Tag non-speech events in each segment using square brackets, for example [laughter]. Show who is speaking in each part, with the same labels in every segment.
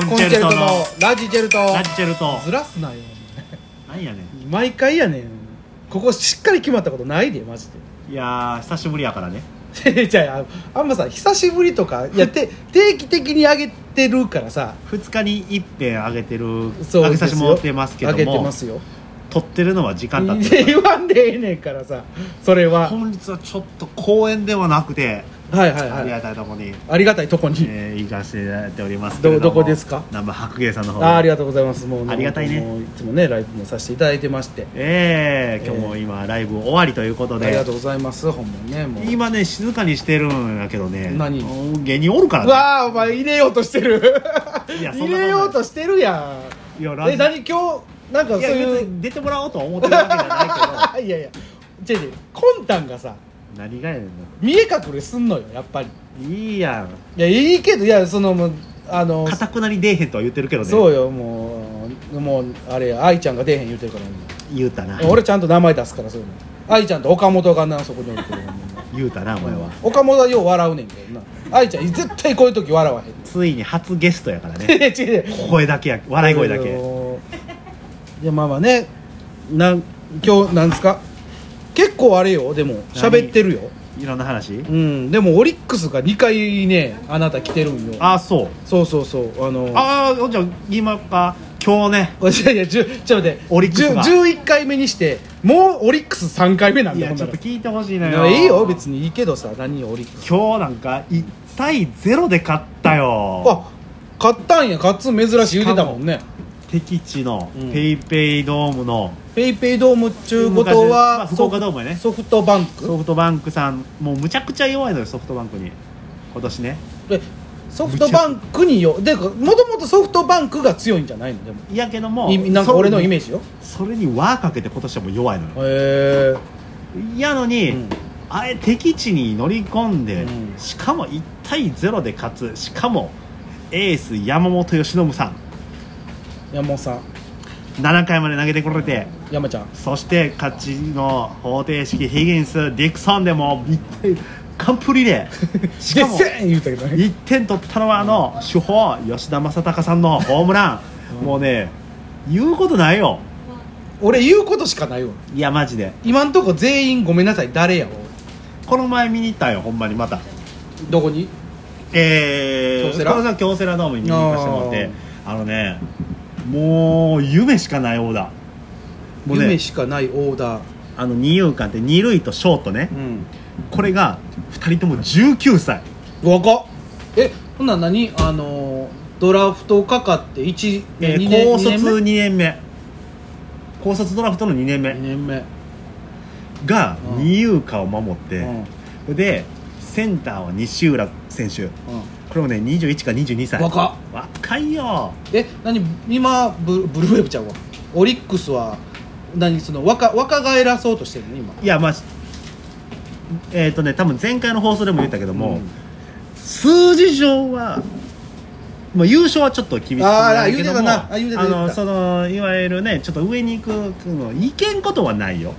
Speaker 1: コンチェルトのラジチェルト。
Speaker 2: ラジチェルト。
Speaker 1: ずらすなよ。
Speaker 2: なんやね
Speaker 1: 毎回やねん。ここしっかり決まったことないでマジ
Speaker 2: んいやー久しぶりやからね。
Speaker 1: でじゃああんまさ久しぶりとかいやて定期的に上げてるからさ。
Speaker 2: 2日に一遍上げてる上げさせてもらってますけども
Speaker 1: 上げてますよ。
Speaker 2: 撮ってるのは時間経ってる [laughs]
Speaker 1: 言わんでええねんからさそれは。
Speaker 2: 本日はちょっと公演ではなくて
Speaker 1: はいはい
Speaker 2: ありが
Speaker 1: はい
Speaker 2: たいところに、
Speaker 1: ありがたいとこに、
Speaker 2: えー、行かせていただいておりますけれ
Speaker 1: ど
Speaker 2: ど
Speaker 1: こですか？
Speaker 2: 南部白芸さんの方。
Speaker 1: ああり
Speaker 2: が
Speaker 1: がとうございます。もう
Speaker 2: ありがたいね。
Speaker 1: もういつもねライブもさせていただいてまして。
Speaker 2: ええ今日も今ライブ終わりということで。
Speaker 1: ありがとうございます。ほんまにねもう。
Speaker 2: 今ね静かにしてるんやけどね。
Speaker 1: 何？
Speaker 2: うん芸人おるから
Speaker 1: う
Speaker 2: ね
Speaker 1: わあお前入れようとしてる。[laughs]
Speaker 2: いや
Speaker 1: 入れようとしてるやん。
Speaker 2: いや
Speaker 1: え何？今日なんかそう
Speaker 2: い
Speaker 1: う
Speaker 2: に出てもらおうとは思ってるわけじゃないけど。[laughs]
Speaker 1: いやいや。違う違う。魂胆がさ
Speaker 2: 何がやねん
Speaker 1: 見え隠れすんのよやっぱり。
Speaker 2: いいやん。
Speaker 1: いやいいけどいやそのもうあの
Speaker 2: かたくなに出えへんとは言ってるけどね。
Speaker 1: そうよもうもうあれ愛ちゃんが出えへん言うてるから。
Speaker 2: 言うたな。
Speaker 1: 俺ちゃんと名前出すからそういうの。愛ちゃんと岡本がなそこにおるけど
Speaker 2: 言うたなお前は。
Speaker 1: 岡本はよう笑うねんけど。な愛ちゃん絶対こういう時笑わへん。
Speaker 2: ついに初ゲストやからね。
Speaker 1: 違う
Speaker 2: 声だけや笑い声だけ。
Speaker 1: いやまあまあね。なん今日なんですか？結構あれよでも喋ってるよ。
Speaker 2: いろんな話？
Speaker 1: うんでもオリックスが2回ねあなた来てるんよ。
Speaker 2: あそう。
Speaker 1: そうそうそうあの
Speaker 2: ああじゃあ今か今日ね。
Speaker 1: こ [laughs] れいやいやちょっと待って。
Speaker 2: オリックスが。
Speaker 1: じゅ11回目にしてもうオリックス3回目なん
Speaker 2: い
Speaker 1: だ。ほん
Speaker 2: ちょっと聞いてほしいの
Speaker 1: い
Speaker 2: よ
Speaker 1: やいいよ別にいいけどさ何よオリックス。
Speaker 2: 今日なんか1対0で勝ったよ。
Speaker 1: あ勝ったんや。勝つ珍しい言うてたもんね
Speaker 2: 敵地の
Speaker 1: うん。
Speaker 2: ペイペイドームの
Speaker 1: ペイペイドームっちゅうこと
Speaker 2: 昔ま
Speaker 1: は
Speaker 2: あ福岡ドームやね。
Speaker 1: ソフトバンク。
Speaker 2: ソフトバンクさん。もうむちゃくちゃ弱いのよソフトバンクに。今年ね。
Speaker 1: でソフトバンクによでもともとソフトバンクが強いんじゃないの？でも。
Speaker 2: いやけども
Speaker 1: いなんか俺のイメー
Speaker 2: ジ
Speaker 1: ジよ。
Speaker 2: それに輪かけて今年はもう弱いのよ。
Speaker 1: へえ
Speaker 2: やのに、
Speaker 1: うん。
Speaker 2: あえ敵地に乗り込んで、
Speaker 1: うん。
Speaker 2: しかも1対0で勝つ。しかもエース山本由伸さん
Speaker 1: 山本さん。
Speaker 2: 7回まで投げてくれて。
Speaker 1: 山ちゃん。
Speaker 2: そして勝ちの方程式ヒギンスディクソンでも1点完プリで [laughs] しかも
Speaker 1: でせん言うたけどね。
Speaker 2: 1点取ったのはあの主砲吉田正尚さんのホームラン、もうね言うことないよ。
Speaker 1: 俺言うことしかないわ。
Speaker 2: いやマジで。
Speaker 1: 今んとこ全員ごめんなさい。誰や
Speaker 2: この前見に行ったよほんまにまた。
Speaker 1: どこに？
Speaker 2: えー、
Speaker 1: 京セラ？
Speaker 2: 京セラドームに見に行かせてもらって。あのねもう夢しかないオーダー。もうね
Speaker 1: 夢しかないオーダー。
Speaker 2: あの二遊間って二塁とショートね。
Speaker 1: うん。
Speaker 2: これが2人とも19歳。
Speaker 1: 若っ。えほんなら何？あのードラフトかかって1
Speaker 2: えー高卒2
Speaker 1: 二年
Speaker 2: 年目。高卒ドラフトの2年
Speaker 1: 目。二
Speaker 2: 目
Speaker 1: 年目。
Speaker 2: が
Speaker 1: うん。
Speaker 2: 二遊間を守って、
Speaker 1: うん。
Speaker 2: でセンターは西浦選手。
Speaker 1: うん
Speaker 2: これもね21か22歳。
Speaker 1: 若っ。
Speaker 2: 若いよ。
Speaker 1: え何今ブブルーウェーブちゃうわ。オリックスは何その若若返らそうとしてるの今。
Speaker 2: いやまあえっ、とね多分前回の放送でも言ったけども、
Speaker 1: うん。
Speaker 2: 数字上はもう優勝はちょっと厳しくなるけども
Speaker 1: あ
Speaker 2: のそのいわゆるねちょっと上に行くのいけんことはないよ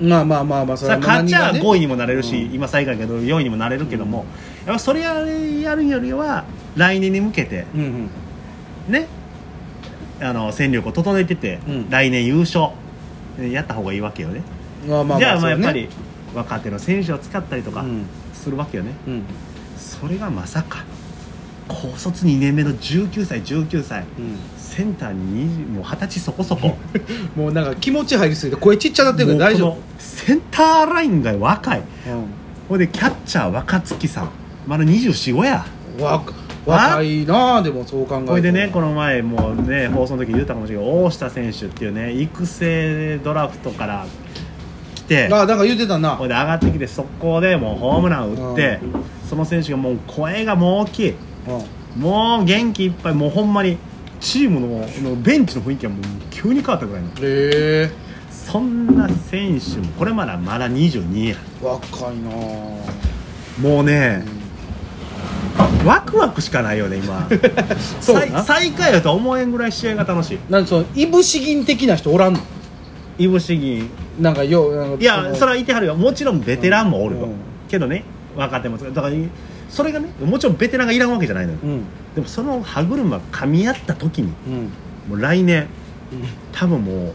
Speaker 1: まあまあまあまあそ
Speaker 2: さあ勝っちゃ5位
Speaker 1: 位
Speaker 2: にもなれるし、
Speaker 1: うん。
Speaker 2: 今最下位やけど4位にもなれるけども、やっぱそれやるよりは来年に向けて
Speaker 1: うんうん。
Speaker 2: ねあの戦力を整えてて、
Speaker 1: うん。
Speaker 2: 来年優勝やった方がいいわけよね、
Speaker 1: まあまあ
Speaker 2: じゃあまあやっぱり若手の選手を使ったりとか
Speaker 1: うん。
Speaker 2: するわけよね、
Speaker 1: うん。
Speaker 2: それがまさか高卒2年目の19歳19歳。
Speaker 1: うん。
Speaker 2: センターに20もう二十歳そこそこ。[laughs]
Speaker 1: もうなんか気持ち入りすぎて声ちっちゃなってるから大丈
Speaker 2: もうこのセンターラインが若い。
Speaker 1: 夫、うん。
Speaker 2: でキャッチャー若月さん。まだ245や。
Speaker 1: 若若いなあでもそう考え
Speaker 2: ほいでねこの前もうね放送の時言ったかもしれないけど大下選手っていうね育成ドラフトから来て
Speaker 1: あなんか言うてたな。
Speaker 2: ほいで上がってきて速攻でもうホームラン打ってその選手がもう声がもう大きい。
Speaker 1: うん
Speaker 2: もう元気いっぱいもうほんまにチームののベンチの雰囲気がもう急に変わったぐらいの。
Speaker 1: へえ。
Speaker 2: そんな選手もこれまだまだ22や
Speaker 1: 若いなあ。
Speaker 2: もうねワクワクしかないよね今。[laughs] 最
Speaker 1: そうな。
Speaker 2: 最下位だと思えんぐらい試合が楽しい。
Speaker 1: なんそのいぶし銀的な人おらんの？
Speaker 2: いぶし銀。
Speaker 1: なんかようなんか
Speaker 2: いやそれはいてはるよ。もちろんベテランもおるよ、
Speaker 1: うん。
Speaker 2: けどね若手も。だからそれがねもちろんベテランがいらんわけじゃないのよ、
Speaker 1: うん。
Speaker 2: でもその歯車が噛み合った時に
Speaker 1: うん。
Speaker 2: もう来年多分もう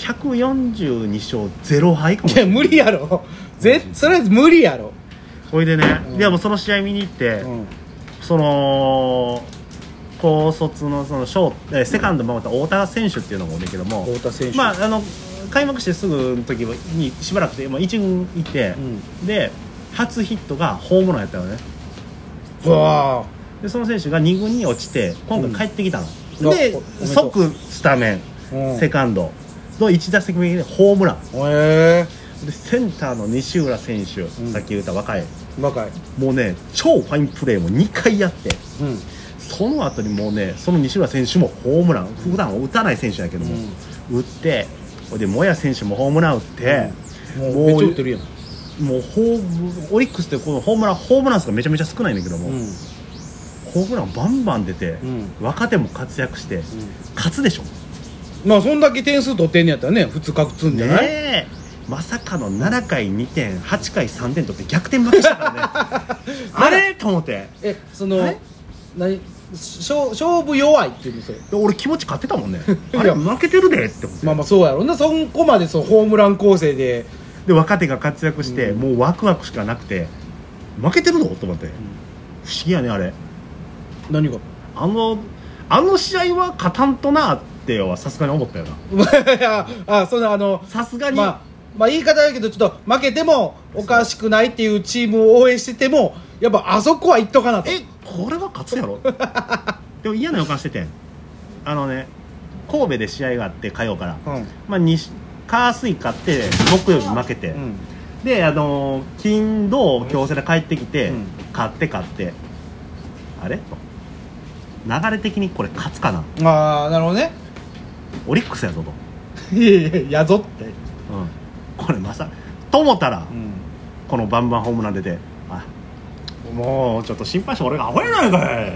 Speaker 2: 142勝0敗かもい。
Speaker 1: いや無理やろ。ぜそれは無理やろ。
Speaker 2: ほいでね、
Speaker 1: うん。
Speaker 2: でもその試合見に行って、
Speaker 1: うん。
Speaker 2: その高卒のそのショーえーセカンド守った太田選手っていうのもおるんだけども、
Speaker 1: 太田選手。
Speaker 2: まああの開幕してすぐの時にしばらくて、まあ、1軍いて、で初ヒットがホームランやったよね。でその選手が2軍に落ちて今回帰ってきたの、で
Speaker 1: うんで
Speaker 2: 即スタメン、
Speaker 1: うん。
Speaker 2: セカンドの1打席目でホームラン。
Speaker 1: へえ
Speaker 2: でセンターの西浦選手、
Speaker 1: ん。
Speaker 2: さっき言った若い。
Speaker 1: 若い。
Speaker 2: もうね超ファインプレーも2回やって。
Speaker 1: うん。
Speaker 2: その後にもうねその西浦選手もホームラン。普段は打たない選手やけども、打ってでモヤ選手もホームラン打って、
Speaker 1: もうめっちゃ打ってるやん
Speaker 2: もうホーオリックスってこのホームランホームラン数がめちゃめちゃ少ないんだけども、
Speaker 1: うん。
Speaker 2: ホームランバンバン出て、
Speaker 1: うん。
Speaker 2: 若手も活躍して、勝つでしょ。
Speaker 1: まあそんだけ点数取ってんねやったらね普通勝つんじゃない、
Speaker 2: ねえ。まさかの7回2点8回3点取って逆転負けしたからね。[laughs] あれ？と思って。
Speaker 1: えその
Speaker 2: え
Speaker 1: 何？勝勝負弱いっていうのそれ。
Speaker 2: で俺気持ち勝ってたもんね。[laughs] あれ負けてるでって思って、
Speaker 1: まあまあそうやろな。そこまでそうホームラン構成で
Speaker 2: で若手が活躍して、
Speaker 1: うん。
Speaker 2: もうワクワクしかなくて負けてるぞと思って、不思議やねあれ。
Speaker 1: 何が？
Speaker 2: あのあの試合は勝たんとなってはさすがに思ったよな。[laughs]
Speaker 1: あそのあの
Speaker 2: さすがに、
Speaker 1: まあまあ言い方だけどちょっと負けてもおかしくないっていうチームを応援しててもやっぱあそこは言っとかなと。
Speaker 2: えこれは勝つやろ？[laughs] でも嫌な予感しててん。あのね神戸で試合があって火曜から、
Speaker 1: うん。
Speaker 2: まあ、西火水勝って木曜日負けて、
Speaker 1: うん。
Speaker 2: であの金土京セラ帰ってきて、
Speaker 1: うん。
Speaker 2: 勝って勝ってあれ？と流れ的にこれ勝つかな？
Speaker 1: ああなるほどね。
Speaker 2: オリックスやぞと、[laughs]
Speaker 1: いやいややぞって、
Speaker 2: うん、これまさと思ったら、
Speaker 1: うん。
Speaker 2: このバンバンホームラン出てあもうちょっと心配して俺がアホやないかい。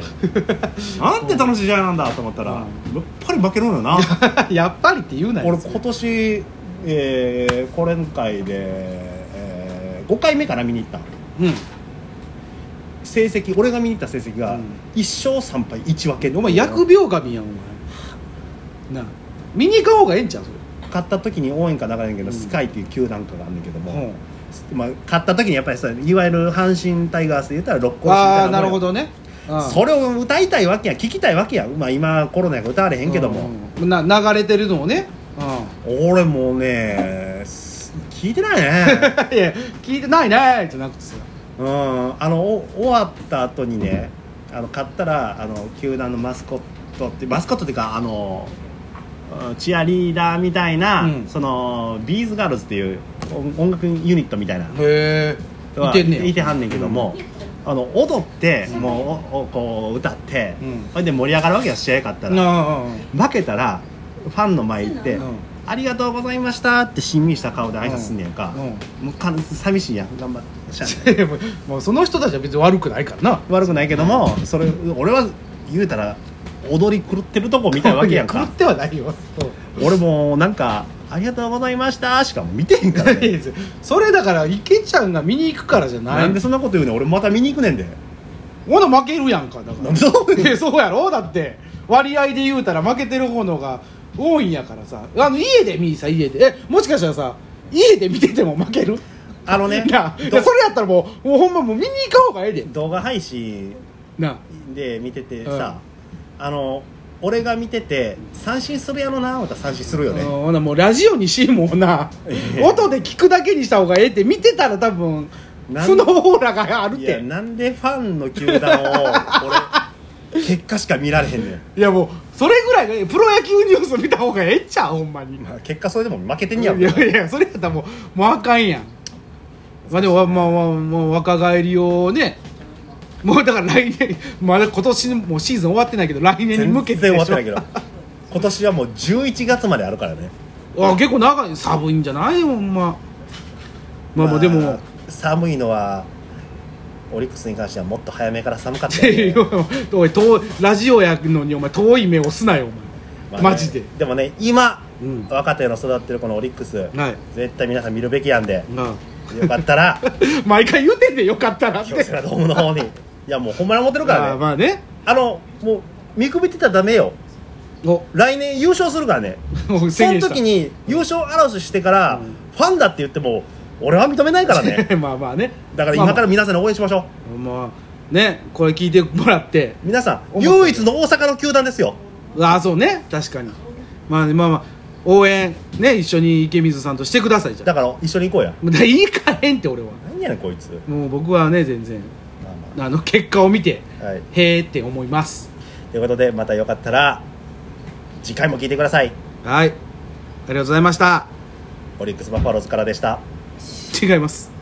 Speaker 2: [laughs] なんて楽しい試合なんだと思ったら、
Speaker 1: うん。
Speaker 2: やっぱり負けるのよな。[laughs]
Speaker 1: やっぱりって言うなよ。
Speaker 2: 俺今年、えー、これ回で、えー、5回目から見に行った。
Speaker 1: うん。
Speaker 2: 成績俺が見に行った成績が
Speaker 1: うん。
Speaker 2: 1勝3敗1分け。
Speaker 1: お前疫病神やんお前。なあ。見に行かん方がええんちゃうそれ。
Speaker 2: 勝った時に応援歌流れんけど、
Speaker 1: うん。
Speaker 2: スカイっていう球団歌があるんだけども、
Speaker 1: う。ん
Speaker 2: まあ、勝った時にやっぱりさいわゆる阪神タイガースで言ったら六甲
Speaker 1: ああなるほどね。
Speaker 2: それを歌いたいわけや聞きたいわけや、まあ、今コロナやから歌われへんけども、
Speaker 1: うん。な流れてるのをね
Speaker 2: 俺もうねす聞いてないね。
Speaker 1: う [laughs] んいや聞いてないねじゃなくてさ。
Speaker 2: うんあのお終わった後にねあの勝ったらあの球団のマスコットってマスコットっていうかあのうんチアリーダーみたいな、
Speaker 1: うん。
Speaker 2: その BsGirls っていう音音楽ユニットみたいな。
Speaker 1: へえいてんねや。
Speaker 2: いてはんねんけども、あの踊ってもうこう歌って、
Speaker 1: うん。
Speaker 2: それで盛り上がるわけや試合勝ったら、
Speaker 1: あ
Speaker 2: 負けたらファンの前行って、
Speaker 1: うん
Speaker 2: ありがとうございました。って親身した顔で挨拶すんねやんか、
Speaker 1: うん
Speaker 2: もうか寂しいやん。頑張って。しゃあない
Speaker 1: あもうその人たちは別に悪くないからな。
Speaker 2: 悪くないけどもそれ俺は言うたら踊り狂ってるとこ見たいわけやんか。
Speaker 1: 狂ってはないよ。
Speaker 2: 俺もなんか「ありがとうございました」しかも見てへんからね。[laughs]
Speaker 1: それだから池ちゃんが見に行くからじゃない。
Speaker 2: なんでそんなこと言うねん。俺また見に行くねんで。
Speaker 1: ほな負けるやんか。だから。
Speaker 2: なんでそう [laughs]
Speaker 1: そうやろ。だって割合で言うたら負けてる方のが多いんやからさ。あの家で見いさ家で。えもしかしたらさ家で見てても負ける？
Speaker 2: あのね [laughs]
Speaker 1: なあ。い
Speaker 2: ど
Speaker 1: やそれやったらもうもうほんまもう見に行かん方がええで。
Speaker 2: 動画配信
Speaker 1: な
Speaker 2: で見ててさ、あの俺が見てて三振するやろな思ったら三振するよね。
Speaker 1: ほなもうラジオにしもうな。
Speaker 2: え [laughs] え
Speaker 1: 音で聞くだけにした方がええって見てたら多分
Speaker 2: なん
Speaker 1: 負のオーラがあるって。
Speaker 2: なんでファンの球団を俺 [laughs] 結果しか見られへんねん、
Speaker 1: いやもうそれぐらいがプロ野球ニュース見た方がええっちゃうほんまに。
Speaker 2: まあ、結果それでも負けてんやん
Speaker 1: いやいやそれやったらもうもうあかんやん。まあでもまあまあもう若返りをねもうだから来年まだ今年もうシーズン終わってないけど来年に向けて
Speaker 2: 終わってないけど。今年はもう11月まであるからね。
Speaker 1: あ結構長い。寒いんじゃないほんま。まあまあでも、
Speaker 2: 寒いのはオリックスに関してはもっと早めから寒かった [laughs]
Speaker 1: い
Speaker 2: よ、
Speaker 1: や
Speaker 2: ね
Speaker 1: おい遠いラジオやのにお前遠い目をすなよお前、
Speaker 2: まあね。
Speaker 1: マジで。
Speaker 2: でもね今、
Speaker 1: うん。
Speaker 2: 若手の育ってるこのオリックス、
Speaker 1: はい。
Speaker 2: 絶対皆さん見るべきやんで。
Speaker 1: なあ。
Speaker 2: よかったら。[laughs]
Speaker 1: 毎回言うてんでよかったらって。
Speaker 2: 京セラドームの方に。いやもうほんまに思ってるからね。
Speaker 1: まあね。
Speaker 2: あのもう見くびってたらダメよ。
Speaker 1: お。
Speaker 2: 来年優勝するからね。[laughs] その時に優勝争いしてから、
Speaker 1: うん。
Speaker 2: ファンだって言っても俺は認めないからね。[laughs]
Speaker 1: まあまあね。
Speaker 2: だから今から皆さんに応援しましょう、
Speaker 1: まあまあねこれ聞いてもらって。
Speaker 2: 皆さん唯一の大阪の球団ですよ。
Speaker 1: ああそうね。確かに。まあまあまあ応援ね一緒に池水さんとしてくださいじゃ
Speaker 2: だから一緒に行こうや。[laughs]
Speaker 1: あいいかへんって俺は。
Speaker 2: 何やねんこいつ。
Speaker 1: もう僕はね全然。
Speaker 2: まあ
Speaker 1: あ。の結果を見て
Speaker 2: まあはい。
Speaker 1: へえって思います。
Speaker 2: ということでまたよかったら次回も聞いてください。
Speaker 1: はい。ありがとうございました。
Speaker 2: オリックス・バファローズからでした
Speaker 1: 違います。